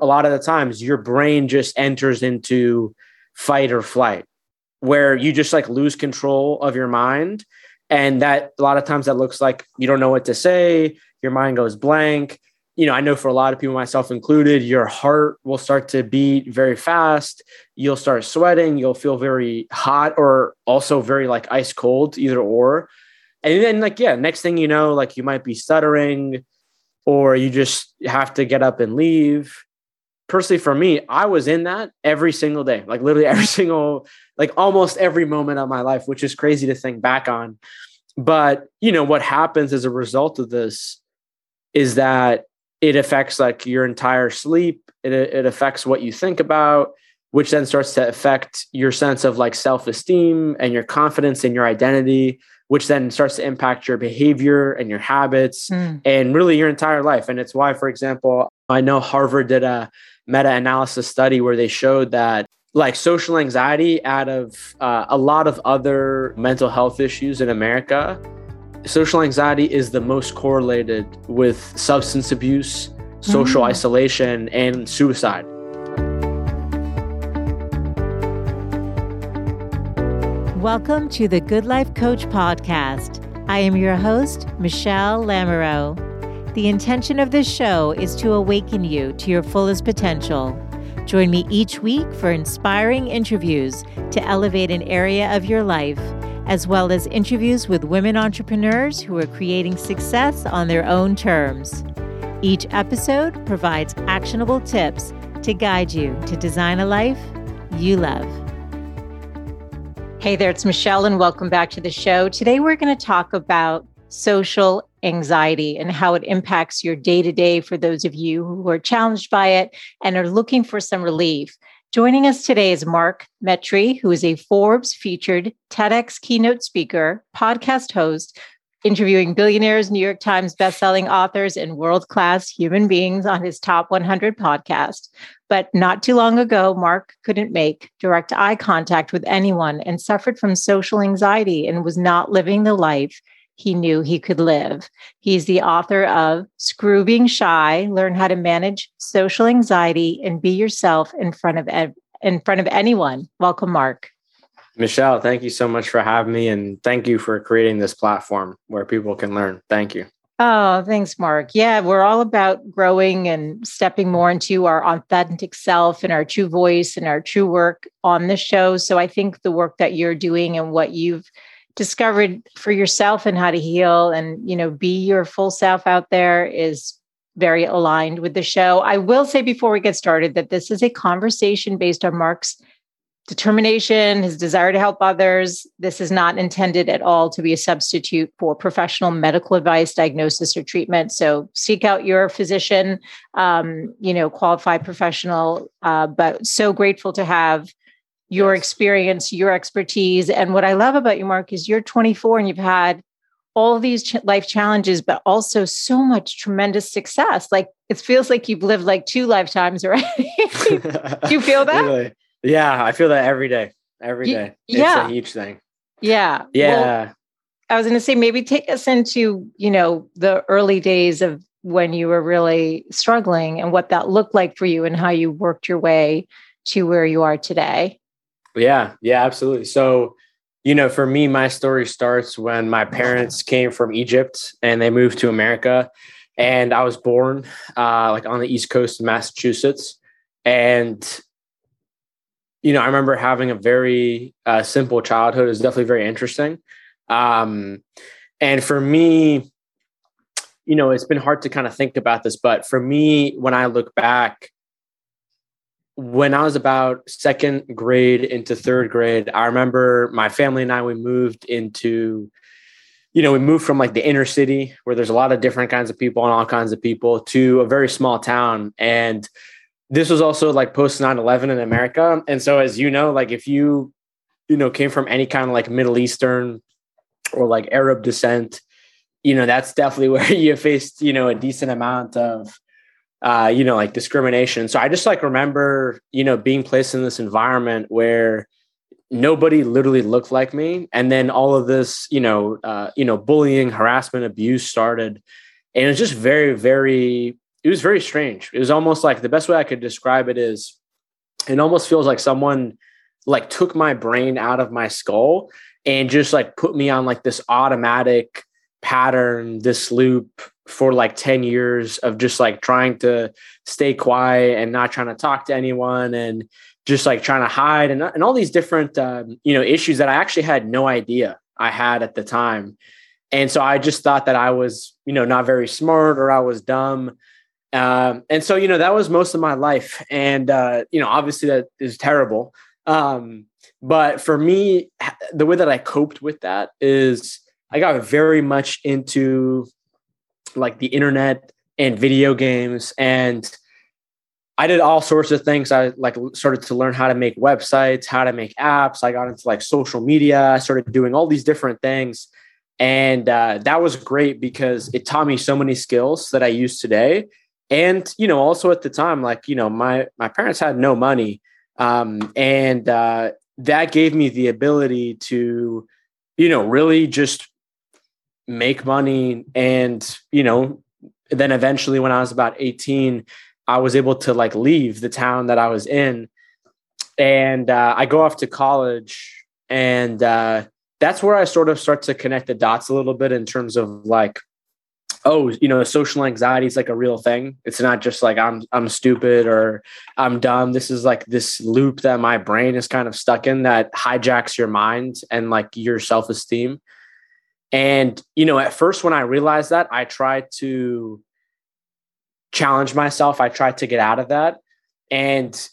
a lot of the times your brain just enters into fight or flight where you just like lose control of your mind. And that a lot of times that looks like you don't know what to say your mind goes blank. You know i know for a lot of people myself included your heart will start to beat very fast. You'll start sweating. You'll feel very hot or also very like ice cold either or. And then like yeah next thing you know like you might be stuttering or you just have to get up and leave personally for me, I was in that every single day, like literally every single, like almost every moment of my life, which is crazy to think back on. But, you know, what happens as a result of this is that it affects like your entire sleep, it, it affects what you think about, which then starts to affect your sense of like self esteem and your confidence in your identity, which then starts to impact your behavior and your habits mm. and really your entire life. And it's why, for example, I know Harvard did a meta-analysis study where they showed that like social anxiety out of uh, a lot of other mental health issues in america social anxiety is the most correlated with substance abuse social mm. isolation and suicide. Welcome to the good life coach podcast. I am your host michelle lamoureux the intention of this show is to awaken you to your fullest potential. Join me each week for inspiring interviews to elevate an area of your life, as well as interviews with women entrepreneurs who are creating success on their own terms. Each episode provides actionable tips to guide you to design a life you love. Hey there, it's Michelle, and welcome back to the show. Today, we're going to talk about social anxiety and how it impacts your day to day for those of you who are challenged by it and are looking for some relief. Joining us today is Mark Metry, who is a Forbes featured TEDx keynote speaker, podcast host, interviewing billionaires, New York Times bestselling authors, and world class human beings on his top 100 podcast. But not too long ago, Mark couldn't make direct eye contact with anyone and suffered from social anxiety and was not living the life he knew he could live. He's the author of Screw Being Shy, Learn How to Manage Social Anxiety and Be Yourself in front of ev- in front of anyone. Welcome, Mark. Michelle, thank you so much for having me and thank you for creating this platform where people can learn. Thank you. Oh, thanks, Mark. Yeah, we're all about growing and stepping more into our authentic self and our true voice and our true work on the show. So I think the work that you're doing and what you've discovered for yourself and how to heal and you know be your full self out there is very aligned with the show. I will say before we get started that this is a conversation based on Mark's determination, his desire to help others. This is not intended at all to be a substitute for professional medical advice, diagnosis, or treatment. So seek out your physician, um, you know, qualified professional. Uh, but so grateful to have your yes. experience, your expertise. And what I love about you, Mark, is you're 24 and you've had all these ch- life challenges, but also so much tremendous success. Like it feels like you've lived like two lifetimes already. Do you feel that? Really? Yeah, I feel that every day. Every day. It's yeah. a huge thing. Yeah. Yeah. Well, I was going to say, maybe take us into, you know, the early days of when you were really struggling and what that looked like for you and how you worked your way to where you are today. Yeah, yeah, absolutely. So, you know, for me, my story starts when my parents came from Egypt and they moved to America. And I was born uh, like on the East Coast of Massachusetts. And, you know, I remember having a very uh, simple childhood. It was definitely very interesting. Um, and for me, you know, it's been hard to kind of think about this, but for me, when I look back, when I was about second grade into third grade, I remember my family and I, we moved into, you know, we moved from like the inner city where there's a lot of different kinds of people and all kinds of people to a very small town. And this was also like post 9 11 in America. And so, as you know, like if you, you know, came from any kind of like Middle Eastern or like Arab descent, you know, that's definitely where you faced, you know, a decent amount of, uh, you know, like discrimination. So I just like remember, you know, being placed in this environment where nobody literally looked like me, and then all of this, you know, uh, you know, bullying, harassment, abuse started, and it's just very, very, it was very strange. It was almost like the best way I could describe it is it almost feels like someone like took my brain out of my skull and just like put me on like this automatic pattern, this loop for like 10 years of just like trying to stay quiet and not trying to talk to anyone and just like trying to hide and, and all these different um, you know issues that I actually had no idea I had at the time. And so I just thought that I was, you know, not very smart or I was dumb. Um, and so, you know, that was most of my life. And, uh, you know, obviously that is terrible. Um, but for me, the way that I coped with that is I got very much into like the internet and video games and I did all sorts of things. I like started to learn how to make websites, how to make apps. I got into like social media. I started doing all these different things. And uh, that was great because it taught me so many skills that I use today. And, you know, also at the time, like, you know, my, my parents had no money. Um, and uh, that gave me the ability to, you know, really just make money. And, you know, then eventually when I was about 18, I was able to like leave the town that I was in. And uh, I go off to college and, uh, that's where I sort of start to connect the dots a little bit in terms of like, oh, you know, social anxiety is like a real thing. It's not just like I'm I'm stupid or I'm dumb. This is like this loop that my brain is kind of stuck in that hijacks your mind and like your self-esteem. And you know, at first when I realized that, I tried to challenge myself. I tried to get out of that. And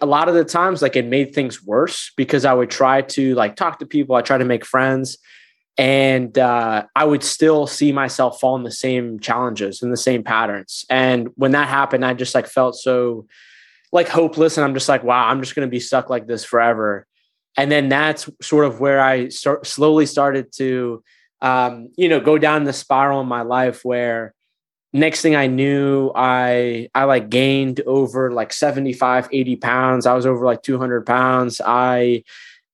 a lot of the times like it made things worse because I would try to like talk to people, I try to make friends and uh, I would still see myself fall in the same challenges and the same patterns. And when that happened, I just like felt so like hopeless and I'm just like, wow, I'm just going to be stuck like this forever. And then that's sort of where I start slowly started to, um, you know, go down the spiral in my life where next thing I knew, I I like gained over like 75, 80 pounds. I was over like 200 pounds. I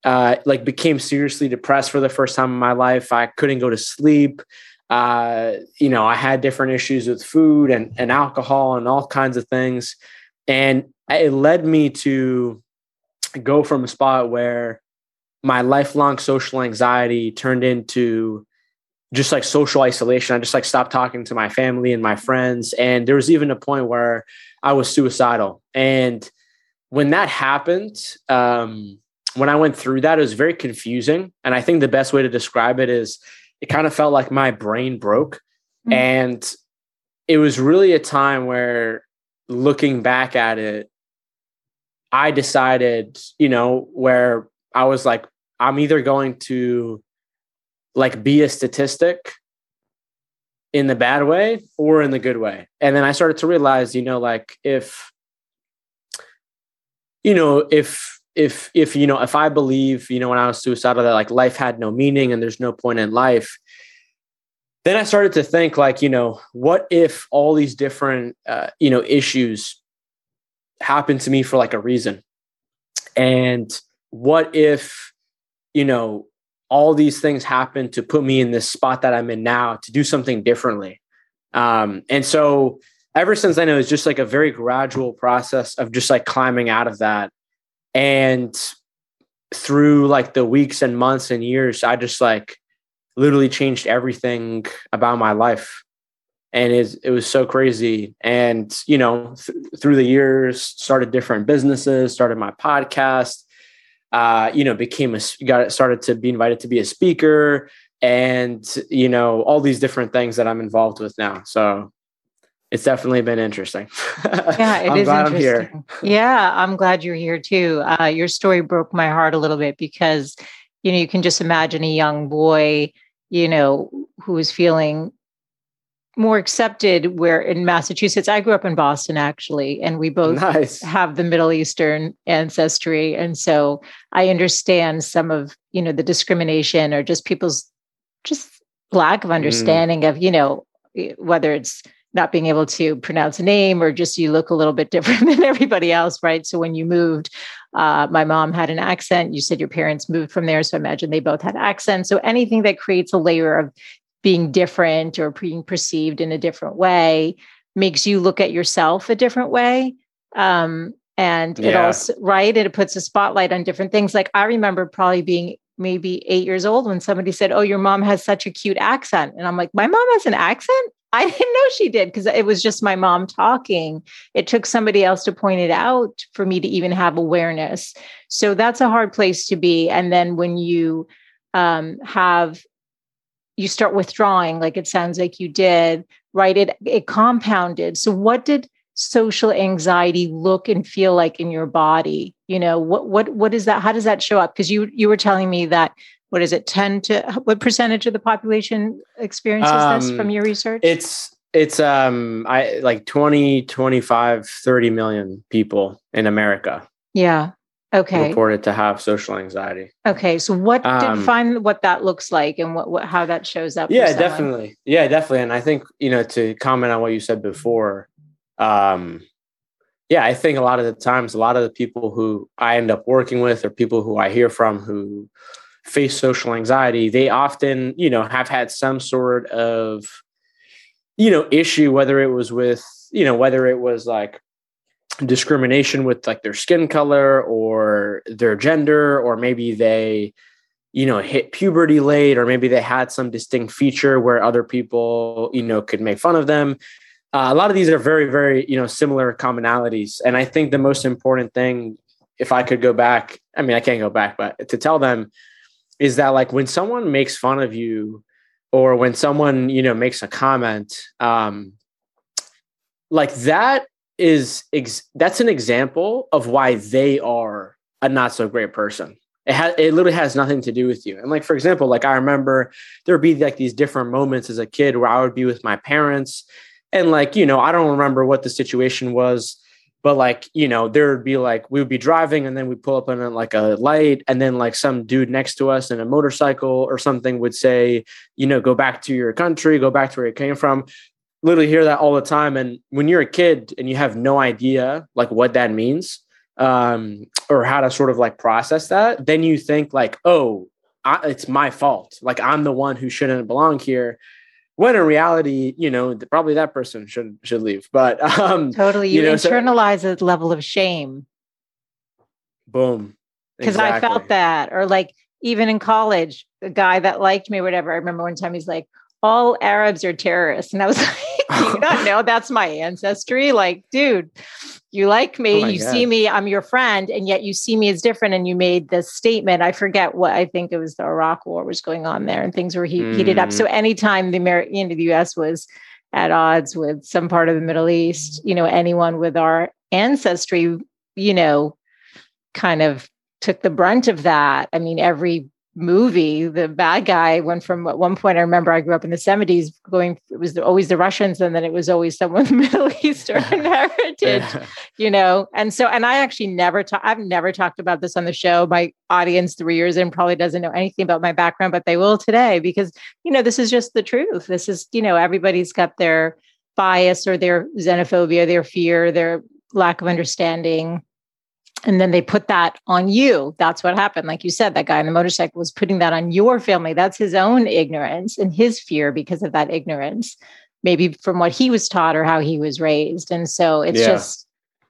uh, like became seriously depressed for the first time in my life. I couldn't go to sleep. Uh, you know, I had different issues with food and, and alcohol and all kinds of things. And it led me to go from a spot where my lifelong social anxiety turned into just like social isolation. I just like stopped talking to my family and my friends. And there was even a point where I was suicidal. And when that happened, um, when I went through that, it was very confusing. And I think the best way to describe it is it kind of felt like my brain broke. Mm-hmm. And it was really a time where looking back at it, I decided, you know, where I was like, I'm either going to like be a statistic in the bad way or in the good way. And then I started to realize, you know, like if, you know, if, if, if, you know, if I believe, you know, when I was suicidal that like life had no meaning and there's no point in life, then I started to think like, you know, what if all these different, uh, you know, issues happen to me for like a reason? And what if, you know, all these things happen to put me in this spot that I'm in now to do something differently. Um, and so ever since then, it was just like a very gradual process of just like climbing out of that. And through like the weeks and months and years, I just like literally changed everything about my life. And it, it was so crazy. And, you know, th- through the years, started different businesses, started my podcast, uh, you know, became a got started to be invited to be a speaker, and you know, all these different things that I'm involved with now. So it's definitely been interesting. Yeah, it I'm is glad interesting. I'm here. Yeah, I'm glad you're here too. Uh, your story broke my heart a little bit because you know you can just imagine a young boy, you know, who is feeling more accepted where in Massachusetts. I grew up in Boston actually, and we both nice. have the Middle Eastern ancestry. And so I understand some of, you know, the discrimination or just people's just lack of mm. understanding mm. of, you know, whether it's not being able to pronounce a name or just you look a little bit different than everybody else, right? So when you moved, uh, my mom had an accent. You said your parents moved from there. So I imagine they both had accents. So anything that creates a layer of being different or being perceived in a different way makes you look at yourself a different way. Um, and it also right and it puts a spotlight on different things. Like i remember probably being maybe eight years old when somebody said oh your mom has such a cute accent. And i'm like my mom has an accent? I didn't know she did because it was just my mom talking. It took somebody else to point it out for me to even have awareness. So that's a hard place to be. And then when you um, have you start withdrawing like it sounds like you did right? It it compounded. So what did social anxiety look and feel like in your body? You know what what what is that how does that show up? Because you you were telling me that what is it 10 to what percentage of the population experiences this Um, from your research? It's it's um I like 20, 25, 30 million people in America. Yeah okay reported to have social anxiety. okay so what Um, define what that looks like and what, what how that shows up Yeah, definitely. Yeah, definitely. And I think, you know, to comment on what you said before, um, yeah, I think a lot of the times, a lot of the people who I end up working with or people who I hear from who face social anxiety, they often, you know, have had some sort of, you know, issue, whether it was with, you know, whether it was like discrimination with like their skin color or their gender, or maybe they, you know, hit puberty late, or maybe they had some distinct feature where other people, you know, could make fun of them. Uh, a lot of these are very, very, you know, similar commonalities. And I think the most important thing, if I could go back, I mean, I can't go back, but to tell them is that like when someone makes fun of you or when someone, you know, makes a comment, um, like that is, ex- that's an example of why they are a not so great person. It has it literally has nothing to do with you. And like for example, like I remember there would be like these different moments as a kid where I would be with my parents and like, you know, I don't remember what the situation was, but like, you know, there would be like we would be driving and then we pull up on a, like a light and then like some dude next to us in a motorcycle or something would say, you know, go back to your country, go back to where you came from. Literally hear that all the time. And when you're a kid and you have no idea like what that means, um, or how to sort of like process that, then you think like, oh, I, it's my fault. Like I'm the one who shouldn't belong here. When in reality, you know, probably that person should should leave. But um, totally you, you know, so- internalize a level of shame boom, because I felt that. Or like even in college, the guy that liked me, or whatever. I remember one time he's like, "All Arabs are terrorists," and I was like, "Do you not know that's my ancestry?" Like, dude, you like me, Oh you God. see me, I'm your friend, and yet you see me as different. And you made this statement. I forget what I think it was. The Iraq War was going on there, and things were he- heated up. Mm. So anytime the American, you know, the U.S. was at odds with some part of the Middle East, you know, anyone with our ancestry, you know, kind of took the brunt of that. I mean, every movie, the bad guy went from at one point, I remember I grew up in the 70s going, it was always the Russians, and then it was always someone with Middle Eastern heritage, Yeah. you know? And so, and I actually never I've never talked about this on the show. My audience three years in probably doesn't know anything about my background, but they will today because, you know, this is just the truth. This is, you know, everybody's got their bias or their xenophobia, their fear, their lack of understanding and then they put that on you. That's what happened. Like you said that guy on the motorcycle was putting that on your family. That's his own ignorance and his fear because of that ignorance maybe from what he was taught or how he was raised. And so it's Yeah. just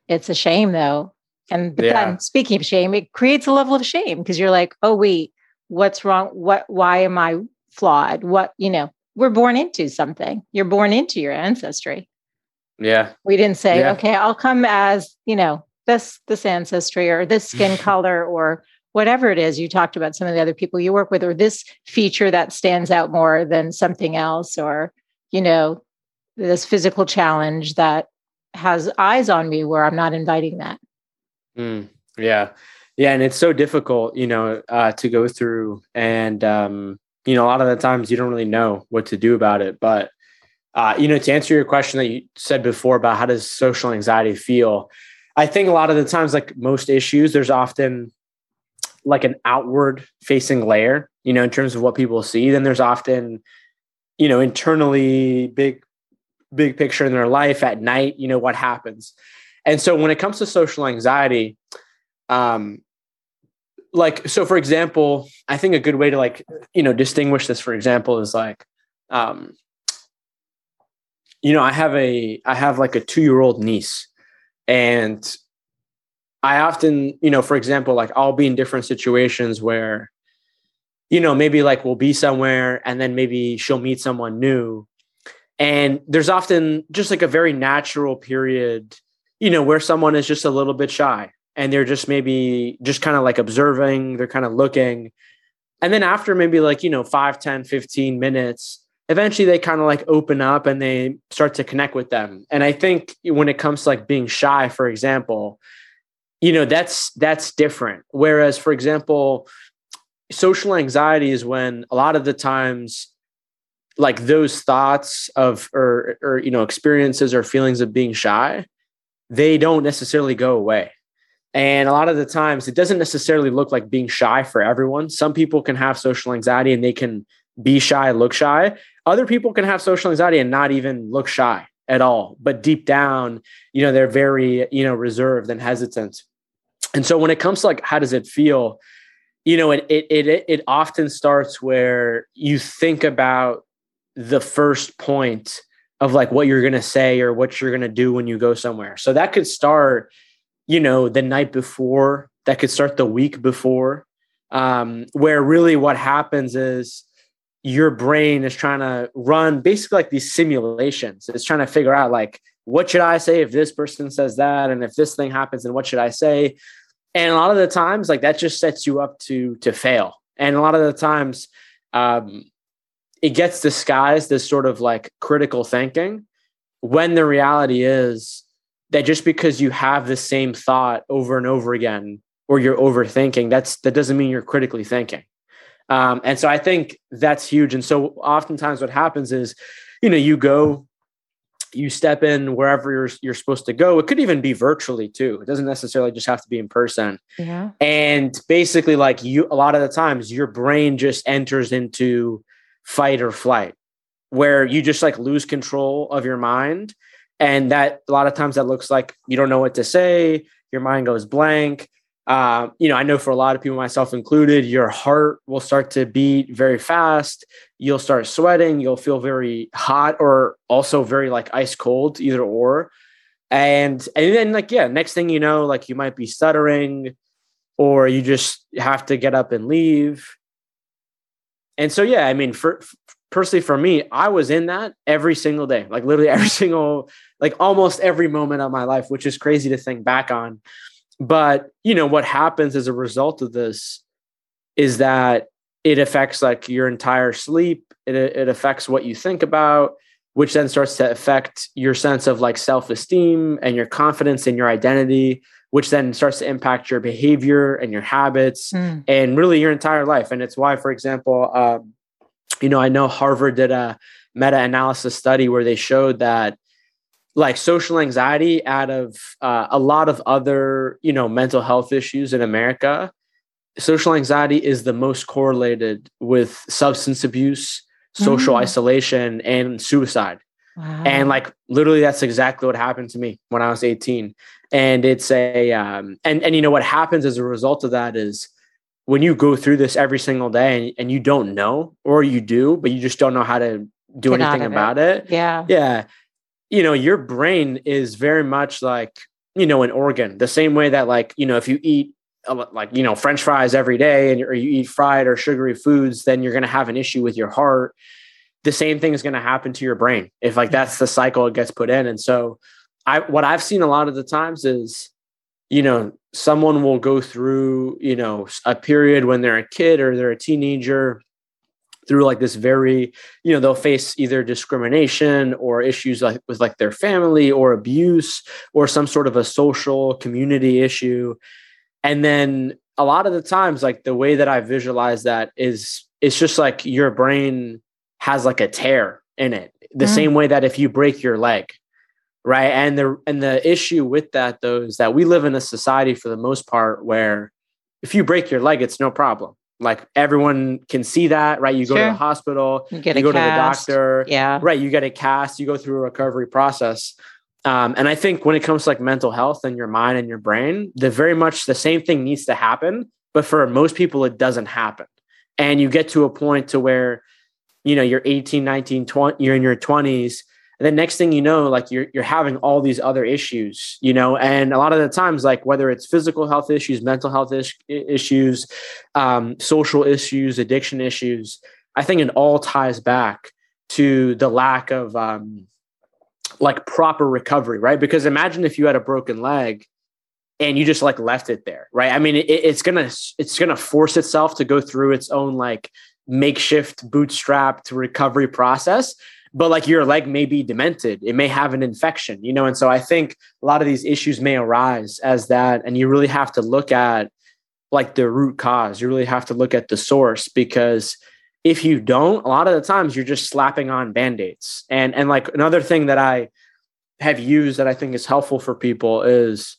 it's a shame though. And but Yeah. then speaking of shame it creates a level of shame because you're like oh wait what's wrong? What why am i flawed? What you know we're born into something. You're born into your ancestry. Yeah. we didn't say, Yeah. okay, I'll come as, you know, this this ancestry or this skin color or whatever it is. You talked about some of the other people you work with, or this feature that stands out more than something else, or, you know, this physical challenge that has eyes on me where I'm not inviting that. Mm, yeah. Yeah. And it's so difficult, you know, uh, to go through. And, um, you know, a lot of the times you don't really know what to do about it. But, uh, you know, to answer your question that you said before about how does social anxiety feel, I think a lot of the times, like most issues, there's often like an outward facing layer, you know, in terms of what people see. Then there's often, you know, internally big, big picture in their life at night, you know, what happens. And so when it comes to social anxiety, um, like, so for example, I think a good way to like, you know, distinguish this, for example, is like, um, you know, I have a I have like a 2-year-old niece and I often, you know, for example, like I'll be in different situations where you know, maybe like we'll be somewhere and then maybe she'll meet someone new. And there's often just like a very natural period, you know, where someone is just a little bit shy and they're just maybe just kind of like observing, they're kind of looking. And then after maybe like, you know, 5, 10, 15 minutes, eventually they kind of like open up and they start to connect with them. And I think when it comes to like being shy, for example, you know, that's that's different. Whereas, for example, social anxiety is when a lot of the times like those thoughts of or or you know experiences or feelings of being shy they don't necessarily go away and a lot of the times it doesn't necessarily look like being shy for everyone some people can have social anxiety and they can be shy look shy other people can have social anxiety and not even look shy at all but deep down you know they're very you know reserved and hesitant and so when it comes to like how does it feel you know it it it it often starts where you think about the first point of like what you're going to say or what you're going to do when you go somewhere. So that could start you know the night before, that could start the week before um where really what happens is your brain is trying to run basically like these simulations. It's trying to figure out like what should I say if this person says that and if this thing happens and what should I say? and a lot of the times like that just sets you up to to fail and a lot of the times um it gets disguised as sort of like critical thinking when the reality is that just because you have the same thought over and over again or you're overthinking that's that doesn't mean you're critically thinking um, and so i think that's huge and so oftentimes what happens is you know you go you step in wherever you're you're supposed to go. It could even be virtually too. It doesn't necessarily just have to be in person. Yeah. And basically, like you, a lot of the times, your brain just enters into fight or flight, where you just like lose control of your mind, and that a lot of times that looks like you don't know what to say. Your mind goes blank. Uh, you know, I know for a lot of people, myself included, your heart will start to beat very fast. You'll start sweating. You'll feel very hot or also very like ice cold, either or. And and then like yeah, next thing you know, like you might be stuttering, or you just have to get up and leave. And so yeah, I mean, for personally for me, I was in that every single day, like literally every single, like almost every moment of my life, which is crazy to think back on. But, you know, what happens as a result of this is that it affects like your entire sleep. It, it affects what you think about, which then starts to affect your sense of like self esteem and your confidence in your identity, which then starts to impact your behavior and your habits mm. and really your entire life. And it's why, for example, um, you know, I know Harvard did a meta analysis study where they showed that like social anxiety out of uh, a lot of other you know mental health issues in america social anxiety is the most correlated with substance abuse social mm. isolation and suicide wow. and like literally that's exactly what happened to me when i was 18 and it's a um, and and you know what happens as a result of that is when you go through this every single day and, and you don't know or you do but you just don't know how to do Get anything about it. it yeah yeah you know, your brain is very much like, you know, an organ, the same way that, like, you know, if you eat like, you know, French fries every day and or you eat fried or sugary foods, then you're going to have an issue with your heart. The same thing is going to happen to your brain if, like, that's the cycle it gets put in. And so, I, what I've seen a lot of the times is, you know, someone will go through, you know, a period when they're a kid or they're a teenager through like this very you know they'll face either discrimination or issues like with like their family or abuse or some sort of a social community issue. And then a lot of the times like the way that i visualize that is it's just like your brain has like a tear in it. The mm. same way that if you break your leg right? And the and the issue with that though is that we live in a society for the most part where if you break your leg it's no problem like everyone can see that, right? You go sure. to the hospital, you, get you go cast. to the doctor, yeah, right? You get a cast, you go through a recovery process. Um, and I think when it comes to like mental health and your mind and your brain, the very much the same thing needs to happen, but for most people, it doesn't happen. And you get to a point to where, you know, you're 18, 19, 20, you're in your 20s And then next thing you know, like you're you're having all these other issues, you know, and a lot of the times, like whether it's physical health issues, mental health is- issues, um, social issues, addiction issues, I think it all ties back to the lack of um, like proper recovery, right? Because imagine if you had a broken leg and you just like left it there, right? I mean, it, it's gonna it's gonna force itself to go through its own like makeshift bootstrapped recovery process but like your leg may be demented. It may have an infection you know? And so i think a lot of these issues may arise as that and you really have to look at like the root cause. You really have to look at the source because if you don't a lot of the times you're just slapping on band-aids. And and like another thing that i have used that i think is helpful for people is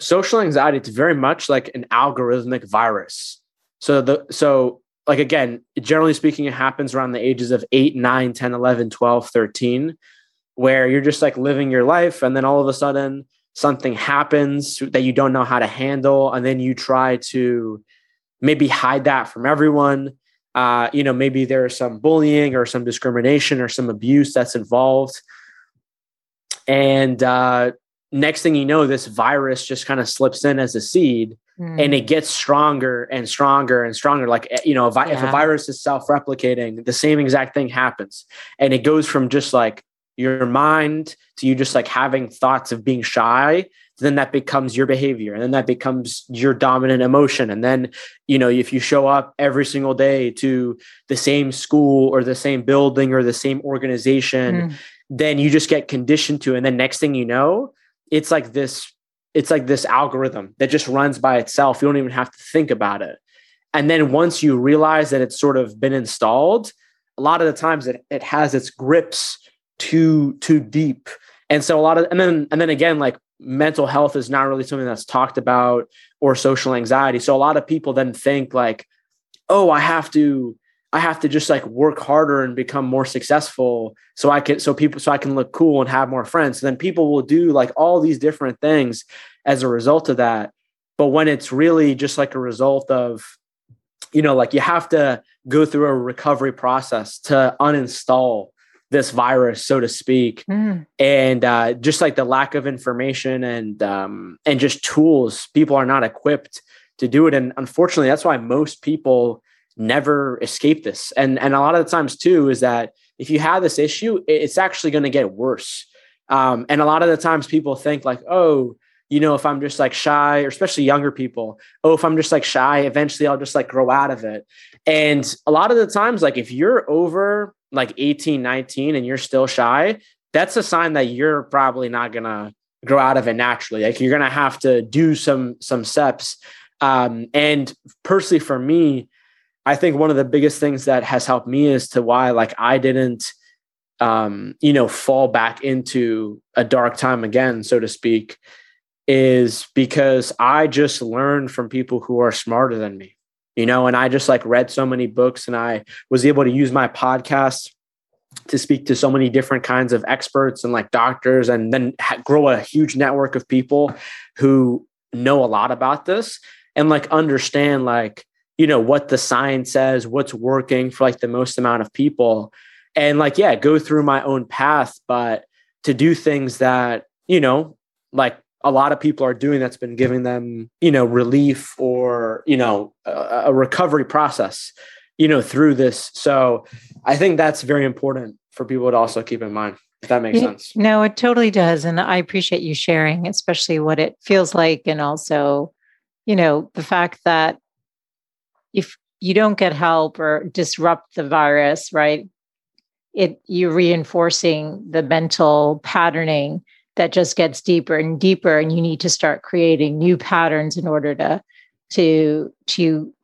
social anxiety. It's very much like an algorithmic virus. So the so like again generally speaking it happens around the ages of 8 9 10 11 12 13 where you're just like living your life and then all of a sudden something happens that you don't know how to handle and then you try to maybe hide that from everyone. Uh, you know maybe there's some bullying or some discrimination or some abuse that's involved. And uh, next thing you know this virus just kind of slips in as a seed mm. and it gets stronger and stronger and stronger. Like, eh, you know, if, yeah. if a virus is self replicating, the same exact thing happens. And it goes from just like your mind to you just like having thoughts of being shy then that becomes your behavior and then that becomes your dominant emotion and then you know if you show up every single day to the same school or the same building or the same organization mm. then you just get conditioned to and then next thing you know it's like this it's like this algorithm that just runs by itself. You don't even have to think about it. And then once you realize that it's sort of been installed, a lot of the times it, it has its grips too too deep. And so a lot of and then and then again, like mental health is not really something that's talked about or social anxiety. So a lot of people then think like, oh, I have to I have to just like work harder and become more successful so I can so people so I can look cool and have more friends. So then people will do like all these different things as a result of that. But when it's really just like a result of, you know, like you have to go through a recovery process to uninstall this virus, so to speak, mm. and uh, just like the lack of information and um, and just tools, people are not equipped to do it. And unfortunately, that's why most people never escape this. And and a lot of the times too is that if you have this issue, it's actually going to get worse. Um, and a lot of the times people think like, oh, you know, if I'm just like shy, or especially younger people, oh, if I'm just like shy, eventually I'll just like grow out of it. And a lot of the times, like if you're over like 18, 19 and you're still shy, that's a sign that you're probably not gonna grow out of it naturally. Like you're gonna have to do some some steps. Um, and personally for me, I think one of the biggest things that has helped me is to why like I didn't um, you know, fall back into a dark time again, so to speak, is because I just learned from people who are smarter than me, you know, and I just like read so many books and I was able to use my podcast to speak to so many different kinds of experts and like doctors and then ha- grow a huge network of people who know a lot about this and like understand like you know what the science says what's working for like the most amount of people. And like yeah go through my own path but to do things that you know like a lot of people are doing that's been giving them you know relief or you know a, a recovery process you know through this. So i think that's very important for people to also keep in mind if that makes sense. no it totally does and i appreciate you sharing especially what it feels like and also you know the fact that if you don't get help or disrupt the virus, right? It you're reinforcing the mental patterning that just gets deeper and deeper, and you need to start creating new patterns in order to to to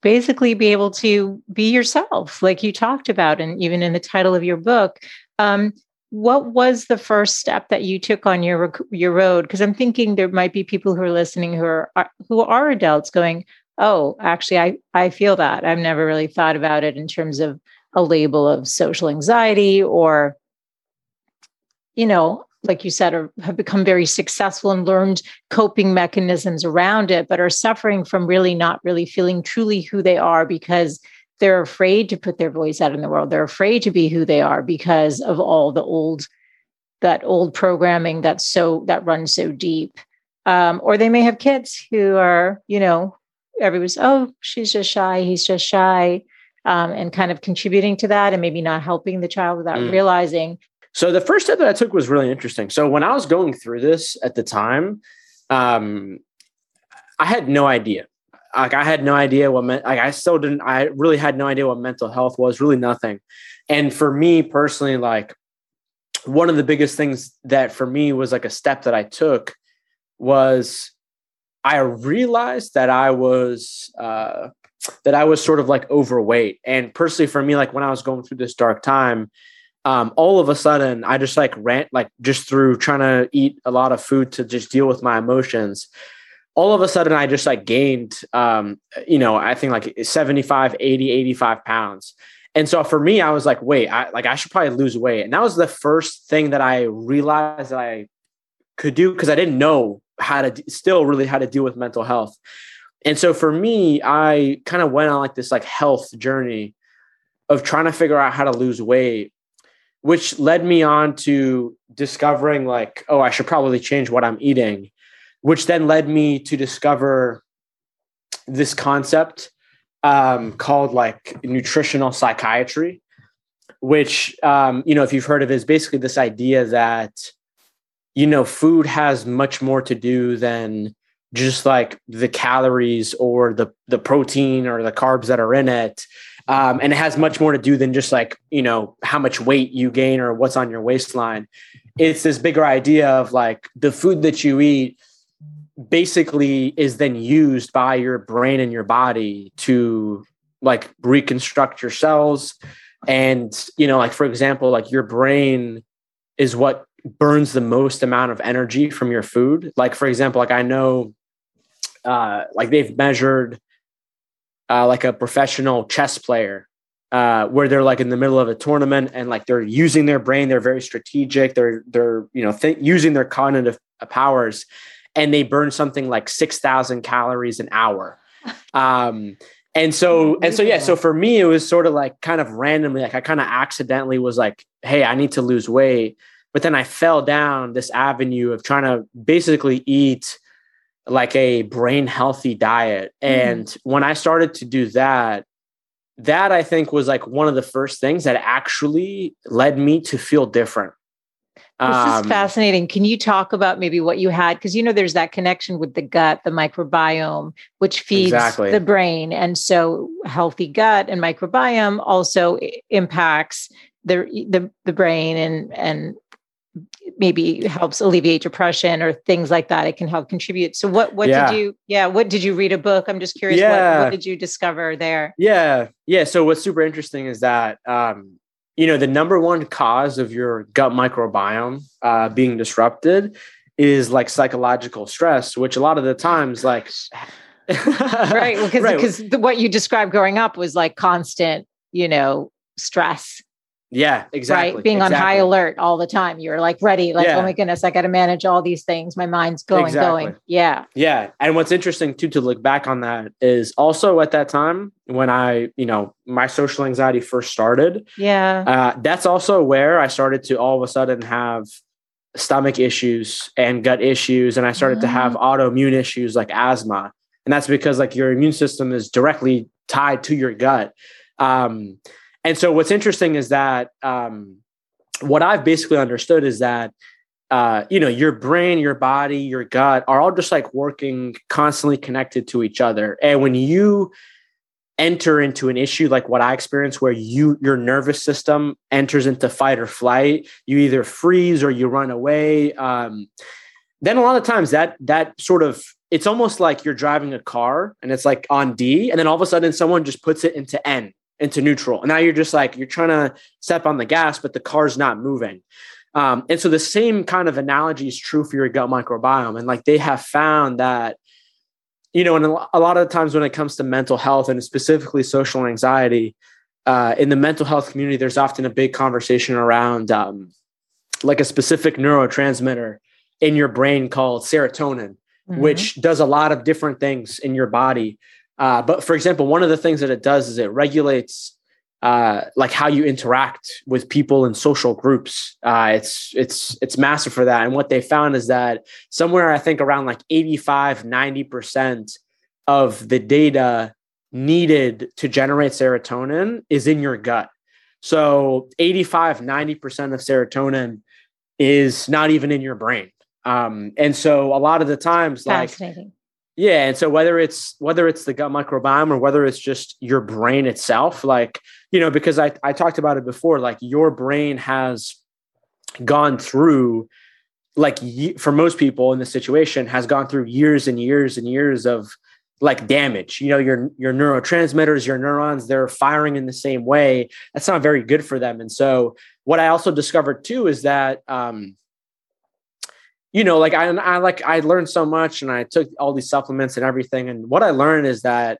basically be able to be yourself, like you talked about, and even in the title of your book. Um, what was the first step that you took on your your road? Because I'm thinking there might be people who are listening who are who are adults going, oh, actually, I, I feel that. I've never really thought about it in terms of a label of social anxiety or, you know, like you said, or have become very successful and learned coping mechanisms around it, but are suffering from really not really feeling truly who they are because they're afraid to put their voice out in the world. They're afraid to be who they are because of all the old that old programming that's so that runs so deep. Um, or they may have kids who are, you know, everyone's, oh, she's just shy, he's just shy, um, and kind of contributing to that and maybe not helping the child without mm. realizing. So the first step that I took was really interesting. So when I was going through this at the time, um, I had no idea. Like I had no idea what meant. Like I still didn't. I really had no idea what mental health was. Really nothing. And for me personally, like one of the biggest things that for me was like a step that I took was I realized that I was uh, that I was sort of like overweight. And personally, for me, like when I was going through this dark time, um, all of a sudden I just like rant, like just through trying to eat a lot of food to just deal with my emotions. All of a sudden, I just like gained, um, you know, I think like 75, 80, 85 pounds. And so for me, I was like, wait, I like I should probably lose weight. And that was the first thing that I realized that I could do because I didn't know how to still really how to deal with mental health. And so for me, I kind of went on like this like health journey of trying to figure out how to lose weight, which led me on to discovering like, oh, I should probably change what I'm eating, which then led me to discover this concept um, called like nutritional psychiatry, which, um, you know, if you've heard of it, is basically this idea that you know, food has much more to do than just like the calories or the the protein or the carbs that are in it. Um, and it has much more to do than just like you know how much weight you gain or what's on your waistline. It's this bigger idea of like the food that you eat basically is then used by your brain and your body to like reconstruct your cells and you know like for example like your brain is what burns the most amount of energy from your food. Like for example, like I know, uh, like they've measured, uh, like a professional chess player, uh, where they're like in the middle of a tournament and like they're using their brain. They're very strategic. They're they're you know th- using their cognitive powers, and they burn something like six thousand calories an hour. Um, and so and so yeah so for me it was sort of like kind of randomly like i kind of accidentally was like hey i need to lose weight but then I fell down this avenue of trying to basically eat like a brain healthy diet. Mm-hmm. And when I started to do that, that I think was like one of the first things that actually led me to feel different. This um, is fascinating. Can you talk about maybe what you had? Because you know, there's that connection with the gut, the microbiome, which feeds exactly. the brain. And so, healthy gut and microbiome also impacts the the, the brain and and maybe helps alleviate depression or things like that. It can help contribute. So what what yeah. did you yeah what did you read a book? I'm just curious yeah. what, what did you discover there? Yeah. Yeah. So what's super interesting is that um you know the number one cause of your gut microbiome uh, being disrupted is like psychological stress which a lot of the times like right. Because right. because what you described growing up was like constant you know stress yeah, exactly. Right. Being exactly. on high alert all the time. You're like ready, like, yeah. oh my goodness, I got to manage all these things. My mind's going, exactly. going. Yeah. Yeah. And what's interesting too, to look back on that is also at that time when I, you know, my social anxiety first started. Yeah. Uh, that's also where I started to all of a sudden have stomach issues and gut issues. And I started to have ah. autoimmune issues like asthma. And that's because like your immune system is directly tied to your gut. Um, and so what's interesting is that um, what I've basically understood is that uh, you know your brain, your body, your gut are all just like working constantly connected to each other. And when you enter into an issue like what I experienced, where you your nervous system enters into fight or flight, you either freeze or you run away. Um, then a lot of times that that sort of it's almost like you're driving a car and it's like on D, and then all of a sudden someone just puts it into N into neutral. And now you're just like, you're trying to step on the gas, but the car's not moving. Um, and so the same kind of analogy is true for your gut microbiome. And like they have found that, you know, and a lot of times when it comes to mental health and specifically social anxiety, uh, in the mental health community, there's often a big conversation around um, like a specific neurotransmitter in your brain called serotonin, mm-hmm. which does a lot of different things in your body Uh, but for example, one of the things that it does is it regulates uh, like how you interact with people in social groups. Uh, it's it's it's massive for that. And what they found is that somewhere I think around like 85, 90 percent of the data needed to generate serotonin is in your gut. So 85, 90% of serotonin is not even in your brain. Um, and so a lot of the times, like yeah, and so whether it's whether it's the gut microbiome or whether it's just your brain itself, like you know, because I I talked about it before, like your brain has gone through like for most people in this situation has gone through years and years and years of like damage. You know your your neurotransmitters your neurons they're firing in the same way. That's not very good for them. And so what i also discovered too is that um you know like I, I like i learned so much and i took all these supplements and everything. And what i learned is that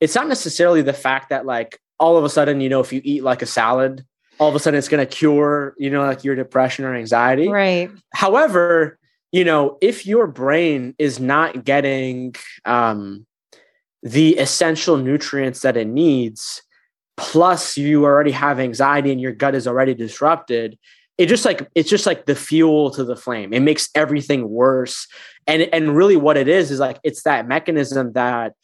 it's not necessarily the fact that like all of a sudden you know if you eat like a salad all of a sudden it's going to cure you know like your depression or anxiety. Right. However you know, if your brain is not getting um, the essential nutrients that it needs, plus you already have anxiety and your gut is already disrupted, it just like it's just like the fuel to the flame. It makes everything worse. And and really what it is is like it's that mechanism that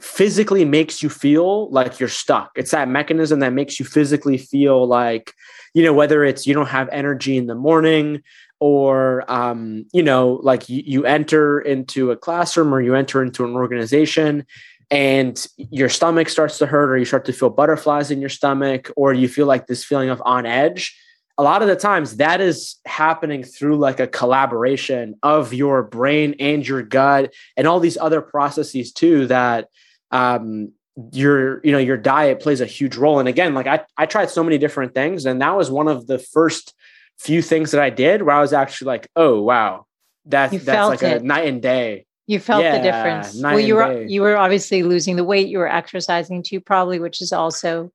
physically makes you feel like you're stuck. It's that mechanism that makes you physically feel like, you know, whether it's you don't have energy in the morning, or um, you know like you, you enter into a classroom or you enter into an organization and your stomach starts to hurt or you start to feel butterflies in your stomach or you feel like this feeling of on edge a lot of the times that is happening through like a collaboration of your brain and your gut and all these other processes too that um, your you know your diet plays a huge role and again like I, I tried so many different things and that was one of the first few things that I did where I was actually like, oh wow, that, that's like it. a night and day. You felt yeah, the difference. Well, you were day. you were obviously losing the weight. You were exercising too, probably, which is also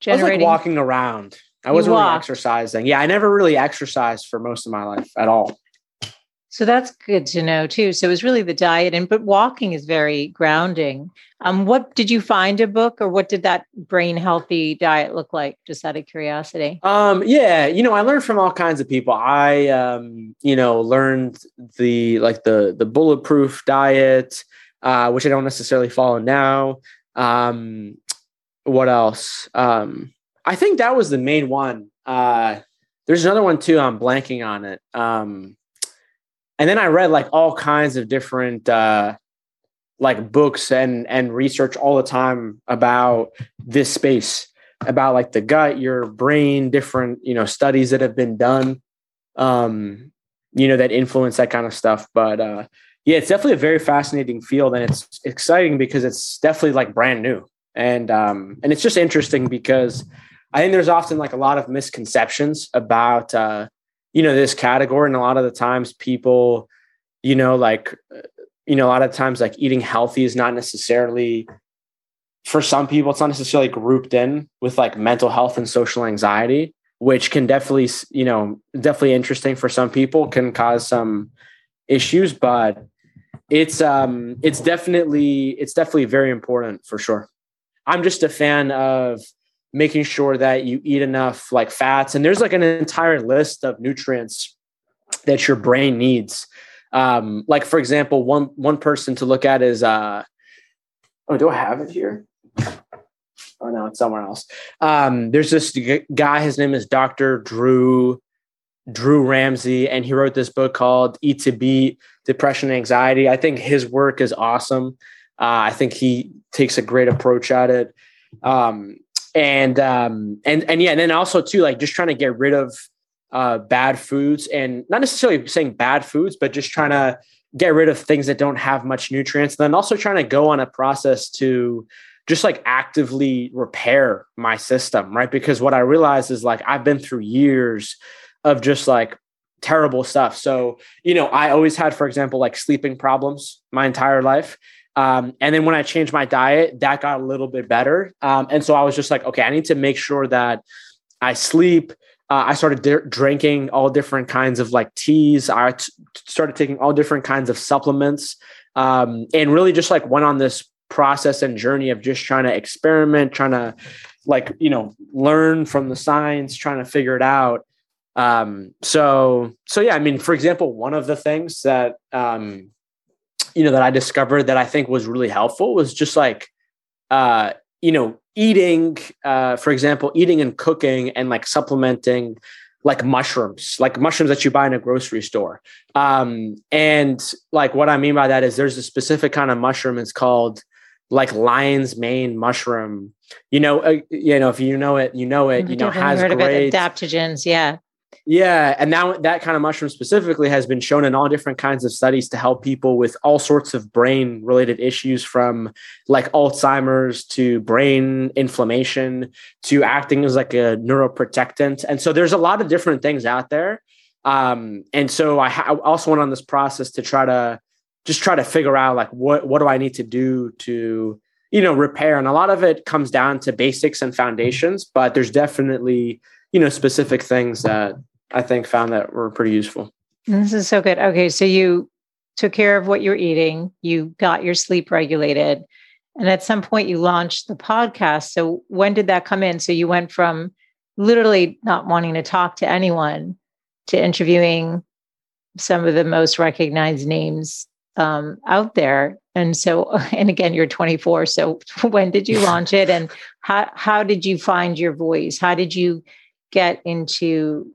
generating. I was like walking around. I wasn't really exercising. Yeah, I never really exercised for most of my life at all. So that's good to know too. So it was really the diet and but walking is very grounding. Um, what did you find a book or what did that brain healthy diet look like? Just out of curiosity. Um, yeah, you know, I learned from all kinds of people. I um, you know, learned the like the the bulletproof diet, uh, which I don't necessarily follow now. Um, what else? Um, I think that was the main one. Uh, there's another one too. I'm blanking on it. Um, and then I read like all kinds of different uh, like books and and research all the time about this space, about like the gut, your brain, different you know studies that have been done, um, you know that influence that kind of stuff. But uh, yeah, it's definitely a very fascinating field, and it's exciting because it's definitely like brand new, and um, and it's just interesting because I think there's often like a lot of misconceptions about. Uh, you know this category and a lot of the times people you know like you know a lot of times like eating healthy is not necessarily for some people it's not necessarily grouped in with like mental health and social anxiety which can definitely you know definitely interesting for some people can cause some issues but it's um it's definitely it's definitely very important for sure i'm just a fan of making sure that you eat enough like fats. And there's like an entire list of nutrients that your brain needs. Um, like for example, one one person to look at is uh oh, do I have it here? Oh no, it's somewhere else. Um, there's this guy, his name is Dr. Drew Drew Ramsey, and he wrote this book called Eat to Beat Depression and Anxiety. I think his work is awesome. Uh, I think he takes a great approach at it. Um, and um and and yeah and then also too like just trying to get rid of uh bad foods and not necessarily saying bad foods but just trying to get rid of things that don't have much nutrients. And then also trying to go on a process to just like actively repair my system right? Because what i realized is like i've been through years of just like terrible stuff. So you know i always had for example like sleeping problems my entire life um, and then when I changed my diet, that got a little bit better. Um, and so I was just like, okay, I need to make sure that I sleep. Uh, I started di- drinking all different kinds of like teas. I t- started taking all different kinds of supplements, um, and really just like went on this process and journey of just trying to experiment, trying to like, you know, learn from the science, trying to figure it out. Um, so, so yeah, I mean, for example, one of the things that, um, you know, that I discovered that I think was really helpful was just like, uh, you know, eating, uh, for example, eating and cooking and like supplementing like mushrooms, like mushrooms that you buy in a grocery store. Um, and like what I mean by that is there's a specific kind of mushroom. It's called like lion's mane mushroom. You know, uh, you know if you know it, you know it. You know has great adaptogens. Yeah, yeah, and now that kind of mushroom specifically has been shown in all different kinds of studies to help people with all sorts of brain related issues from like Alzheimer's to brain inflammation to acting as like a neuroprotectant. And so there's a lot of different things out there. Um, and so I, ha- I also went on this process to try to just try to figure out like what what do I need to do to you know repair and a lot of it comes down to basics and foundations but there's definitely you know specific things that I think found that were pretty useful. This is so good. Okay, so you took care of what you're eating, you got your sleep regulated, and at some point you launched the podcast. So when did that come in? So you went from literally not wanting to talk to anyone to interviewing some of the most recognized names um, out there. And so, and again, you're 24. So when did you launch it, and how how did you find your voice? How did you get into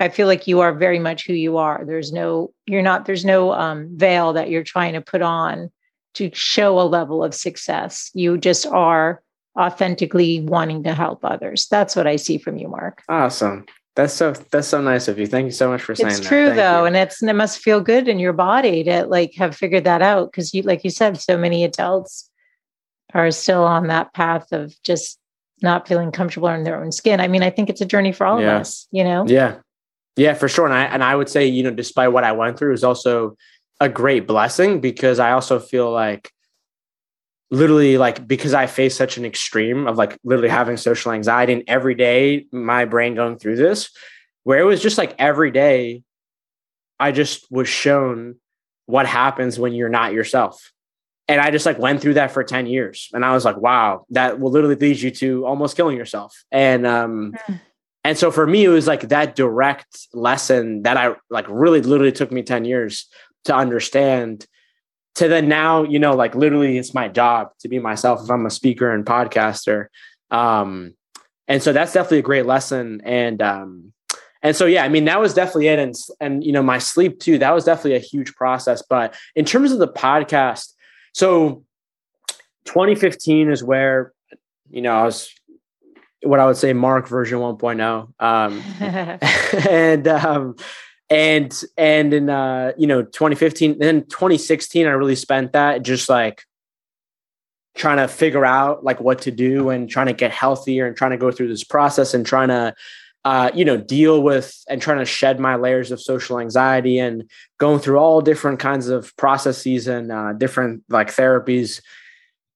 I feel like you are very much who you are. There's no, you're not, there's no um, veil that you're trying to put on to show a level of success. You just are authentically wanting to help others. That's what I see from you, Mark. Awesome. That's so that's so nice of you. Thank you so much for saying it's true that. though, you. and it's it must feel good in your body to like have figured that out because you like you said, so many adults are still on that path of just not feeling comfortable in their own skin. I mean, I think it's a journey for all yeah. of us, you know? Yeah. Yeah, for sure. And I and I would say, you know, despite what I went through, is also a great blessing because I also feel like literally like because I face such an extreme of like literally having social anxiety and every day my brain going through this, where it was just like every day I just was shown what happens when you're not yourself. And I just like went through that for 10 years. And I was like, wow, that will literally lead you to almost killing yourself. And um mm and so for me it was like that direct lesson that i like really literally took me 10 years to understand to then now you know like literally it's my job to be myself if i'm a speaker and podcaster. Um and so that's definitely a great lesson. And um and so yeah i mean that was definitely it. And and you know my sleep too that was definitely a huge process. But in terms of the podcast so 2015 is where you know i was what I would say Mark version 1.0. Um, and um, and and in uh, you know 2015, then 2016, I really spent that just like trying to figure out like what to do and trying to get healthier and trying to go through this process and trying to uh, you know deal with and trying to shed my layers of social anxiety and going through all different kinds of processes and uh, different like therapies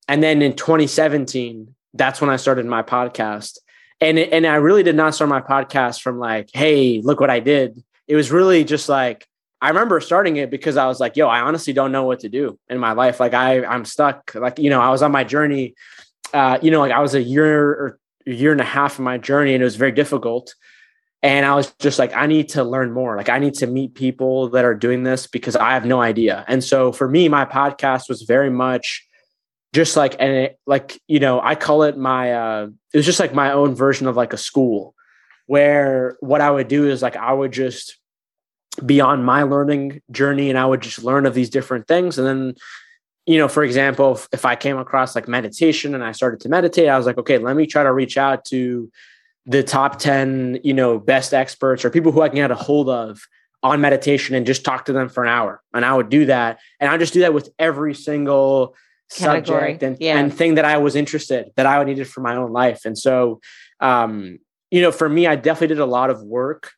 and then in 2017 that's when I started my podcast. And and I really did not start my podcast from like, hey, look what I did. It was really just like I remember starting it because I was like, yo, I honestly don't know what to do in my life. Like I I'm stuck. Like, you know, I was on my journey. Uh, you know, like I was a year or year and a half of my journey and it was very difficult. And I was just like, I need to learn more. Like, I need to meet people that are doing this because I have no idea. And so for me, my podcast was very much just like and it, like you know i call it my uh it was just like my own version of like a school where what i would do is like i would just be on my learning journey and i would just learn of these different things and then you know for example if, if i came across like meditation and i started to meditate i was like okay let me try to reach out to the top 10 you know best experts or people who i can get a hold of on meditation and just talk to them for an hour and i would do that and i just do that with every single Category. subject and, yeah. and thing that I was interested that I needed for my own life. And so, um, you know, for me, I definitely did a lot of work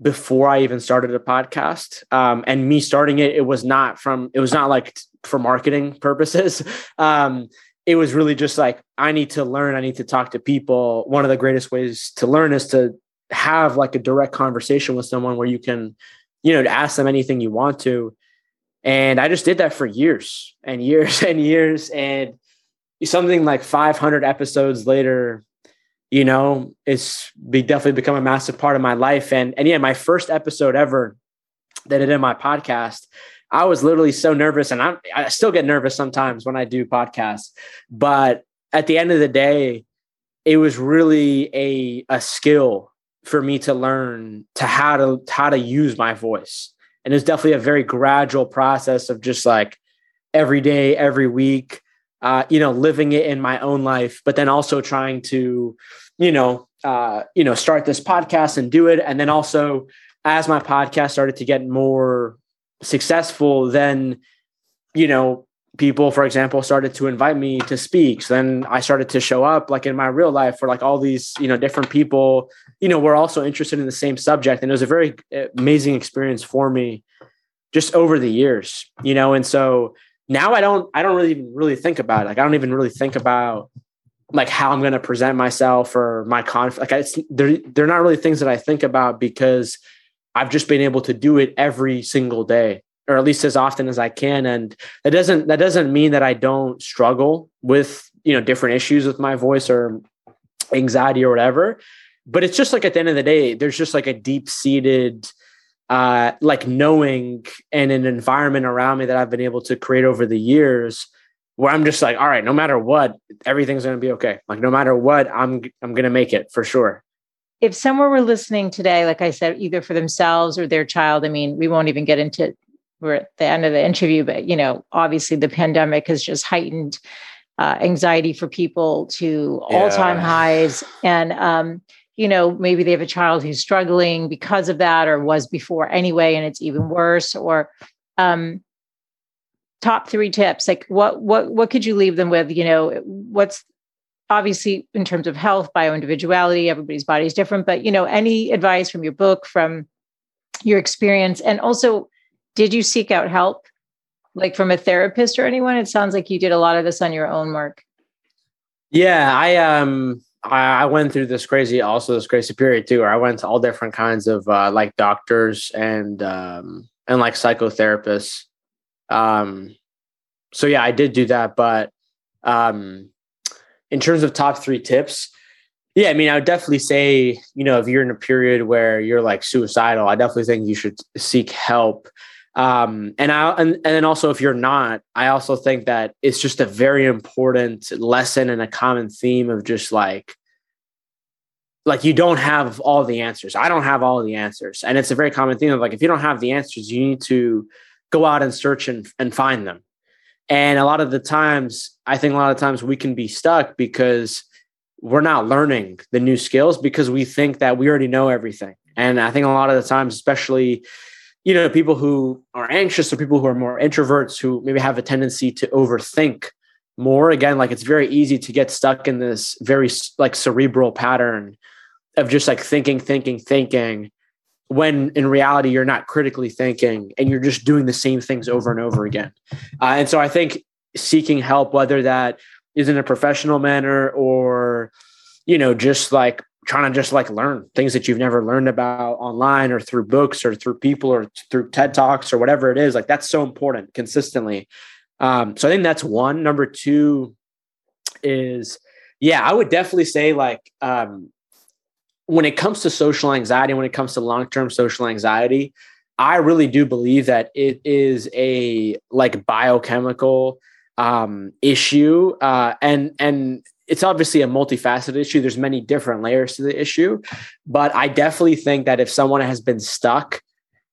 before I even started a podcast. Um, and me starting it, it was not from, it was not like for marketing purposes. Um, it was really just like, I need to learn, I need to talk to people. One of the greatest ways to learn is to have like a direct conversation with someone where you can, you know, ask them anything you want to. And I just did that for years and years and years. And something like 500 episodes later, you know, it's be definitely become a massive part of my life. And and yeah, my first episode ever that I did in my podcast, I was literally so nervous, and I'm I still get nervous sometimes when I do podcasts. But at the end of the day, it was really a a skill for me to learn to how to how to use my voice. And it's definitely a very gradual process of just like every day, every week, uh, you know, living it in my own life, but then also trying to, you know, uh, you know, start this podcast and do it. And then also as my podcast started to get more successful, then, you know, people, for example, started to invite me to speak. So then I started to show up like in my real life for like all these, you know, different people, you know, were also interested in the same subject. And it was a very amazing experience for me just over the years, you know, and so now I don't, I don't really even really think about it. Like, I don't even really think about like how I'm going to present myself or my conflict. Like it's, they're, they're not really things that I think about because I've just been able to do it every single day or at least as often as I can. And that doesn't that doesn't mean that I don't struggle with you know different issues with my voice or anxiety or whatever. But it's just like at the end of the day, there's just like a deep seated uh, like knowing and an environment around me that I've been able to create over the years where I'm just like, all right, no matter what, everything's going to be okay. Like no matter what, I'm I'm going to make it for sure if someone were listening today, like I said, either for themselves or their child, I mean, we won't even get into we're at the end of the interview, but you know, obviously the pandemic has just heightened uh, anxiety for people to yeah. all-time highs, and um, you know, maybe they have a child who's struggling because of that, or was before anyway, and it's even worse. Or um, top three tips, like what what what could you leave them with? You know, what's obviously in terms of health, bioindividuality, everybody's body is different, but you know, any advice from your book, from your experience, and also did you seek out help like from a therapist or anyone? It sounds like you did a lot of this on your own mark. Yeah i um i went through this crazy also this crazy period too where i went to all different kinds of uh, like doctors and um and like psychotherapists. Um so yeah i did do that but um in terms of top three tips yeah, I mean, I would definitely say, you know, if you're in a period where you're like suicidal, I definitely think you should seek help. Um, and I and, and then also if you're not, I also think that it's just a very important lesson and a common theme of just like like you don't have all the answers. I don't have all the answers. And it's a very common thing of like if you don't have the answers, you need to go out and search and, and find them. And a lot of the times, I think a lot of times we can be stuck because we're not learning the new skills because we think that we already know everything. And I think a lot of the times, especially you know, people who are anxious or people who are more introverts who maybe have a tendency to overthink more. Again, like it's very easy to get stuck in this very like cerebral pattern of just like thinking, thinking, thinking, when in reality you're not critically thinking and you're just doing the same things over and over again. Uh, and so I think seeking help, whether that is in a professional manner or, you know, just like trying to just like learn things that you've never learned about online or through books or through people or through TED Talks or whatever it is. Like that's so important consistently. Um, so I think that's one. Number two is, yeah, I would definitely say like um, when it comes to social anxiety, when it comes to long term social anxiety, I really do believe that it is a like biochemical um, issue, uh, and and it's obviously a multifaceted issue. There's many different layers to the issue, but I definitely think that if someone has been stuck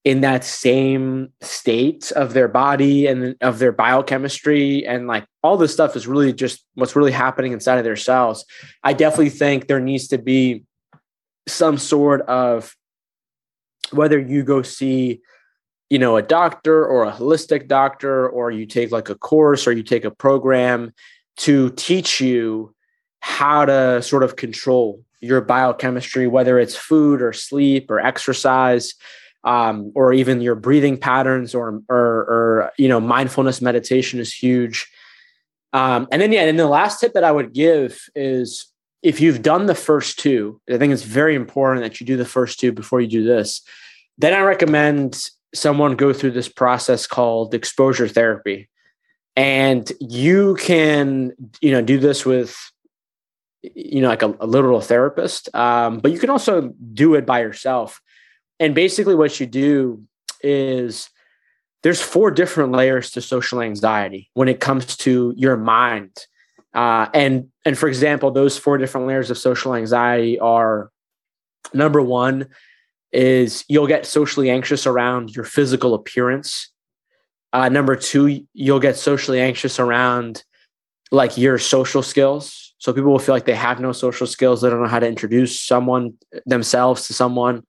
in that same state of their body and of their biochemistry and like all this stuff is really just what's really happening inside of their cells. I definitely think there needs to be some sort of whether you go see you know a doctor or a holistic doctor or you take like a course or you take a program to teach you how to sort of control your biochemistry, whether it's food or sleep or exercise, um, or even your breathing patterns or, or, or, you know, mindfulness meditation is huge. Um, and then, yeah, and the last tip that I would give is if you've done the first two, I think it's very important that you do the first two before you do this. Then I recommend someone go through this process called exposure therapy. And you can, you know, do this with, you know, like a, a literal therapist, um, but you can also do it by yourself. And basically, what you do is there's four different layers to social anxiety when it comes to your mind. Uh, and and for example, those four different layers of social anxiety are number one is you'll get socially anxious around your physical appearance. Uh, number two, you'll get socially anxious around like your social skills. So people will feel like they have no social skills. They don't know how to introduce someone themselves to someone.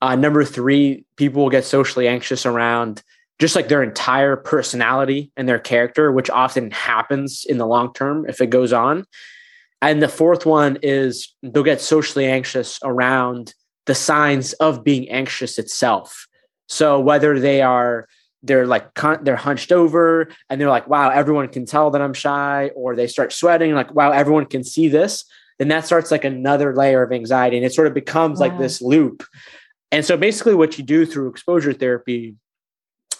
Uh, number three, people will get socially anxious around just like their entire personality and their character, which often happens in the long term if it goes on. And the fourth one is they'll get socially anxious around the signs of being anxious itself. So whether they are they're like they're hunched over and they're like wow everyone can tell that I'm shy or they start sweating like wow everyone can see this then that starts like another layer of anxiety and it sort of becomes wow. like this loop. And so basically what you do through exposure therapy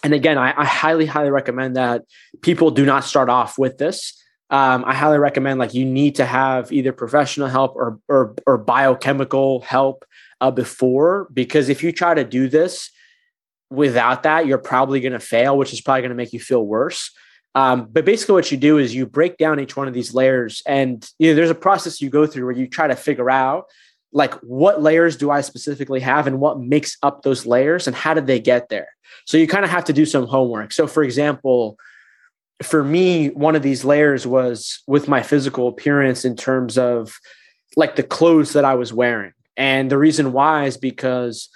and again I, I highly highly recommend that people do not start off with this um, I highly recommend like you need to have either professional help or or, or biochemical help uh, before because if you try to do this without that, you're probably going to fail, which is probably going to make you feel worse. Um, but basically, what you do is you break down each one of these layers, and you know there's a process you go through where you try to figure out like what layers do I specifically have, and what makes up those layers, and how did they get there. So you kind of have to do some homework. So, for example, for me, one of these layers was with my physical appearance in terms of like the clothes that I was wearing. And the reason why is because,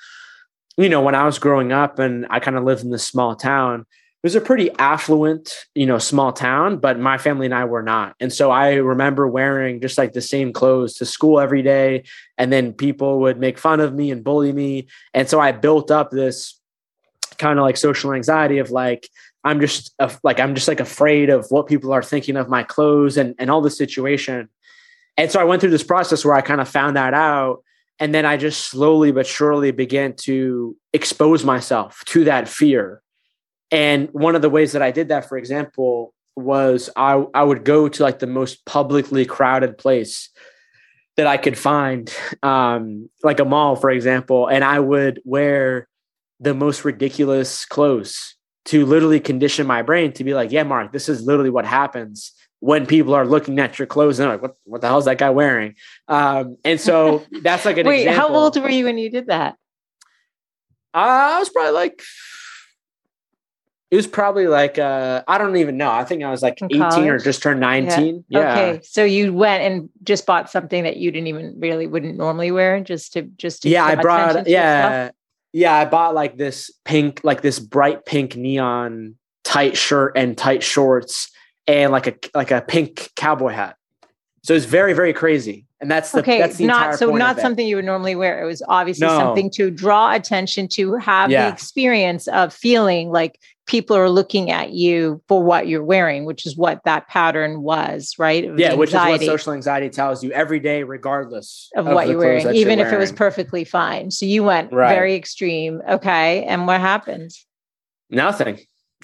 you know, when I was growing up and I kind of lived in this small town, it was a pretty affluent, you know, small town, but my family and I were not. And so I remember wearing just like the same clothes to school every day. And then people would make fun of me and bully me. And so I built up this kind of like social anxiety of like, I'm just like, I'm just like afraid of what people are thinking of my clothes and, and all the situation. And so I went through this process where I kind of found that out and then I just slowly but surely began to expose myself to that fear. And one of the ways that I did that, for example, was I, I would go to like the most publicly crowded place that I could find, um, like a mall, for example, and I would wear the most ridiculous clothes to literally condition my brain to be like, yeah, Mark, this is literally what happens when people are looking at your clothes and like, what, what the hell is that guy wearing? Um, and so that's like an Wait, example. how old were you when you did that? Uh, I was probably like, it was probably like, uh, I don't even know. I think I was like In 18 college? or just turned 19. Yeah. yeah. Okay. So you went and just bought something that you didn't even really wouldn't normally wear just to, just to yeah, I brought, yeah. Yeah. I bought like this pink, like this bright pink neon tight shirt and tight shorts and like a like a pink cowboy hat. So it's very very crazy, and that's the okay. That's the not so not something you would normally wear. It was obviously no. something to draw attention to have yeah. the experience of feeling like people are looking at you for what you're wearing, which is what that pattern was, right? Of yeah, which is what social anxiety tells you every day, regardless of, of what you're wearing, even you're if wearing. it was perfectly fine. So you went right. very extreme. Okay, and what happened? Nothing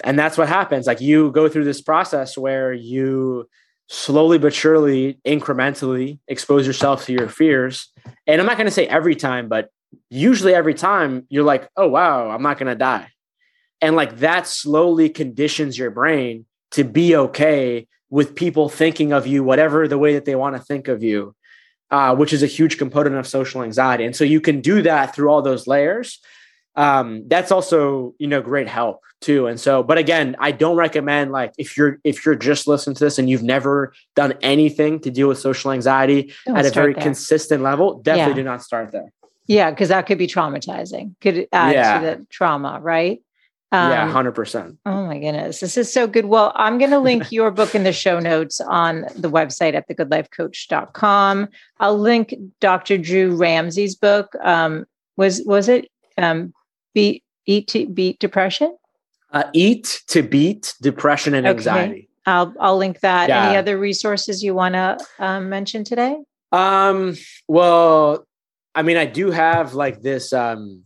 and that's what happens like you go through this process where you slowly but surely incrementally expose yourself to your fears. And i'm not going to say every time but usually every time you're like oh wow i'm not going to die. And like that slowly conditions your brain to be okay with people thinking of you whatever the way that they want to think of you uh, which is a huge component of social anxiety. And so you can do that through all those layers um, that's also you know great help too and so but again i don't recommend like if you're if you're just listening to this and you've never done anything to deal with social anxiety don't at a very there. consistent level definitely yeah. do not start there yeah because that could be traumatizing could add yeah. to the trauma right um, yeah 100% oh my goodness this is so good well i'm going to link your book in the show notes on the website at thegoodlifecoach.com i'll link dr drew ramsey's book um, was was it um, beat eat to beat depression uh, eat to beat depression and okay. anxiety i'll i'll link that yeah. any other resources you want to um, mention today um well i mean i do have like this um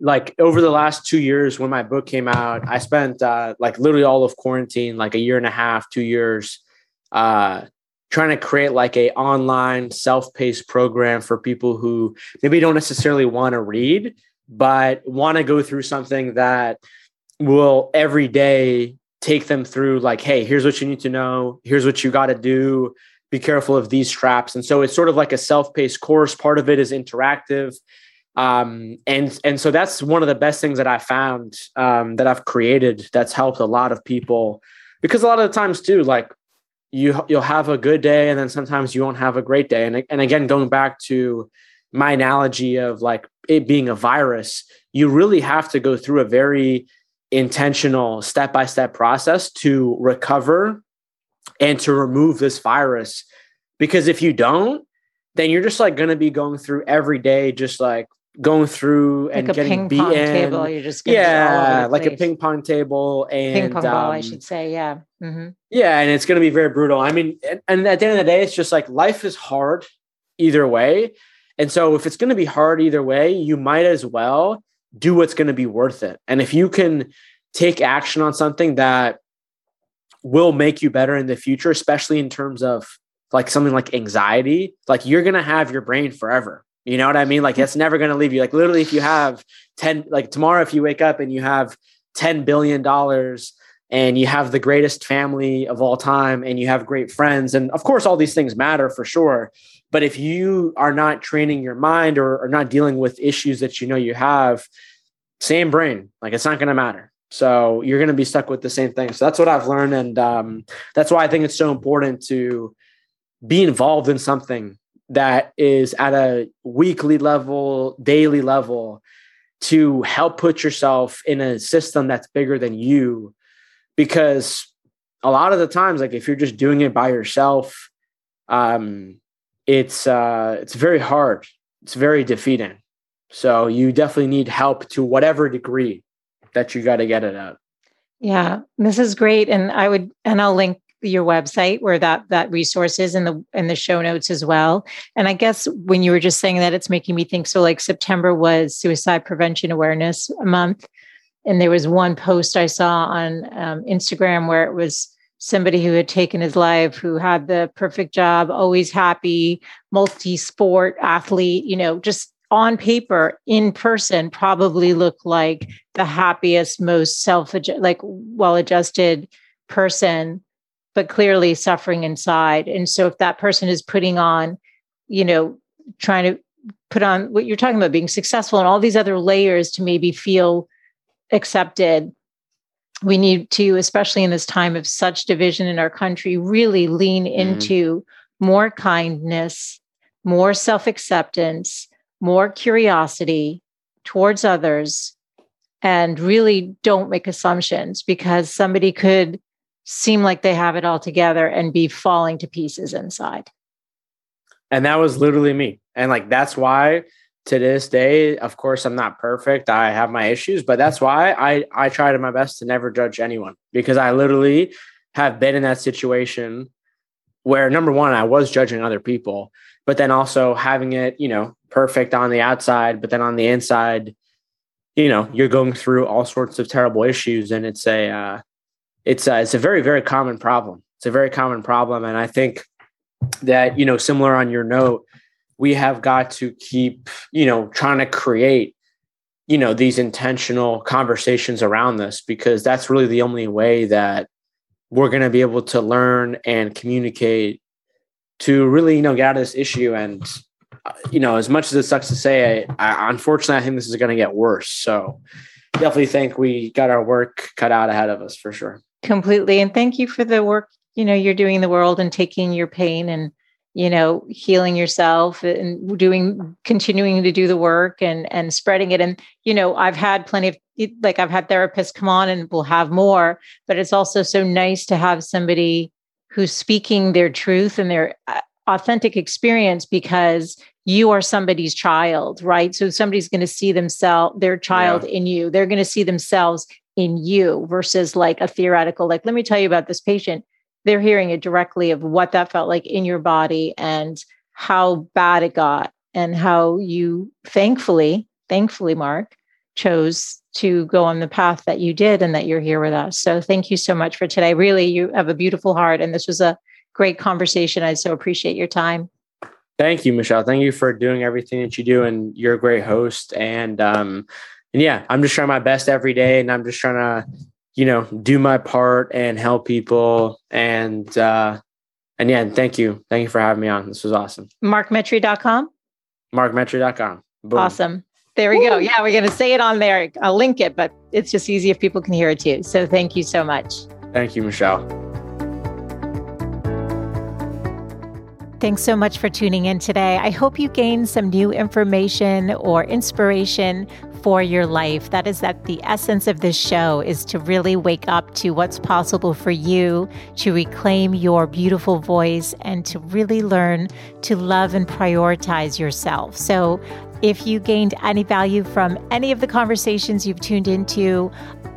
like over the last two years when my book came out, I spent uh, like literally all of quarantine, like a year and a half, two years, uh, trying to create like a online self-paced program for people who maybe don't necessarily want to read, but want to go through something that will every day take them through like, hey, here's what you need to know, here's what you got to do. Be careful of these traps. And so it's sort of like a self-paced course. Part of it is interactive um, and and so that's one of the best things that I found um, that I've created that's helped a lot of people because a lot of the times too, like you you'll have a good day and then sometimes you won't have a great day. And and again, going back to my analogy of like it being a virus, you really have to go through a very intentional step by step process to recover and to remove this virus. Because if you don't, then you're just like going to be going through every day, just like going through and like getting ping beaten. Pong table, you're just yeah, like a ping pong table and ping pong ball, um, I should say. Yeah, mm-hmm. yeah, and it's going to be very brutal. I mean, and, and at the end of the day, it's just like life is hard either way, and so if it's going to be hard either way, you might as well do what's going to be worth it. And if you can take action on something that will make you better in the future, especially in terms of like something like anxiety, like you're going to have your brain forever you know what I mean? Like mm-hmm. it's never going to leave you. Like literally, if you have 10, like tomorrow, if you wake up and you have $10 billion and you have the greatest family of all time and you have great friends, and of course, all these things matter for sure. But if you are not training your mind or, or not dealing with issues that you know you have, same brain, like it's not going to matter. So you're going to be stuck with the same thing. So that's what I've learned. And um, that's why I think it's so important to be involved in something that is at a weekly level, daily level to help put yourself in a system that's bigger than you. Because a lot of the times, like if you're just doing it by yourself, um, it's uh, it's very hard. It's very defeating. So you definitely need help to whatever degree that you got to get it at. Yeah, this is great, and I would, and I'll link your website where that that resource is in the in the show notes as well and i guess when you were just saying that it's making me think so like september was suicide prevention awareness month and there was one post i saw on um, instagram where it was somebody who had taken his life who had the perfect job always happy multi-sport athlete you know just on paper in person probably looked like the happiest most self like well adjusted person but clearly suffering inside. And so if that person is putting on, you know, trying to put on what you're talking about, being successful and all these other layers to maybe feel accepted, we need to, especially in this time of such division in our country, really lean mm-hmm. into more kindness, more self acceptance, more curiosity towards others, and really don't make assumptions because somebody could seem like they have it all together and be falling to pieces inside. And that was literally me. And like that's why to this day, of course, I'm not perfect. I have my issues, but that's why I I try to my best to never judge anyone because I literally have been in that situation where number one, I was judging other people, but then also having it, you know, perfect on the outside, but then on the inside, you know, you're going through all sorts of terrible issues, and it's a uh, it's a, it's a very very common problem. It's a very common problem, and I think that you know, similar on your note, we have got to keep you know trying to create you know these intentional conversations around this because that's really the only way that we're going to be able to learn and communicate to really you know get out of this issue. And uh, you know as much as it sucks to say I, I unfortunately i think this is going to get worse. So definitely think we got our work cut out ahead of us for sure. Completely. And thank you for the work you know you're doing in the world and taking your pain and you know healing yourself and doing continuing to do the work and and spreading it and you know i've had plenty of like i've had therapists come on and we'll have more but it's also so nice to have somebody who's speaking their truth and their uh, authentic experience because you are somebody's child right so somebody's going to see themselves their child yeah. in you they're going to see themselves in you versus like a theoretical, like, let me tell you about this patient. They're hearing it directly of what that felt like in your body and how bad it got and how you thankfully, thankfully, Mark, chose to go on the path that you did and that you're here with us. So thank you so much for today. Really, you have a beautiful heart, and this was a great conversation. I so appreciate your time. Thank you, Michelle. Thank you for doing everything that you do, and you're a great host. And um, and yeah, I'm just trying my best every day, and I'm just trying to, you know, do my part and help people. And uh, and yeah, thank you, thank you for having me on. This was awesome. MarkMetry.com. MarkMetry.com. Boom. Awesome. There we Woo. go. Yeah, we're going to say it on there. I'll link it, but it's just easy if people can hear it too. So thank you so much. Thank you, Michelle. Thanks so much for tuning in today. I hope you gained some new information or inspiration for your life. That is that the essence of this show is to really wake up to what's possible for you, to reclaim your beautiful voice and to really learn to love and prioritize yourself. So if you gained any value from any of the conversations you've tuned into,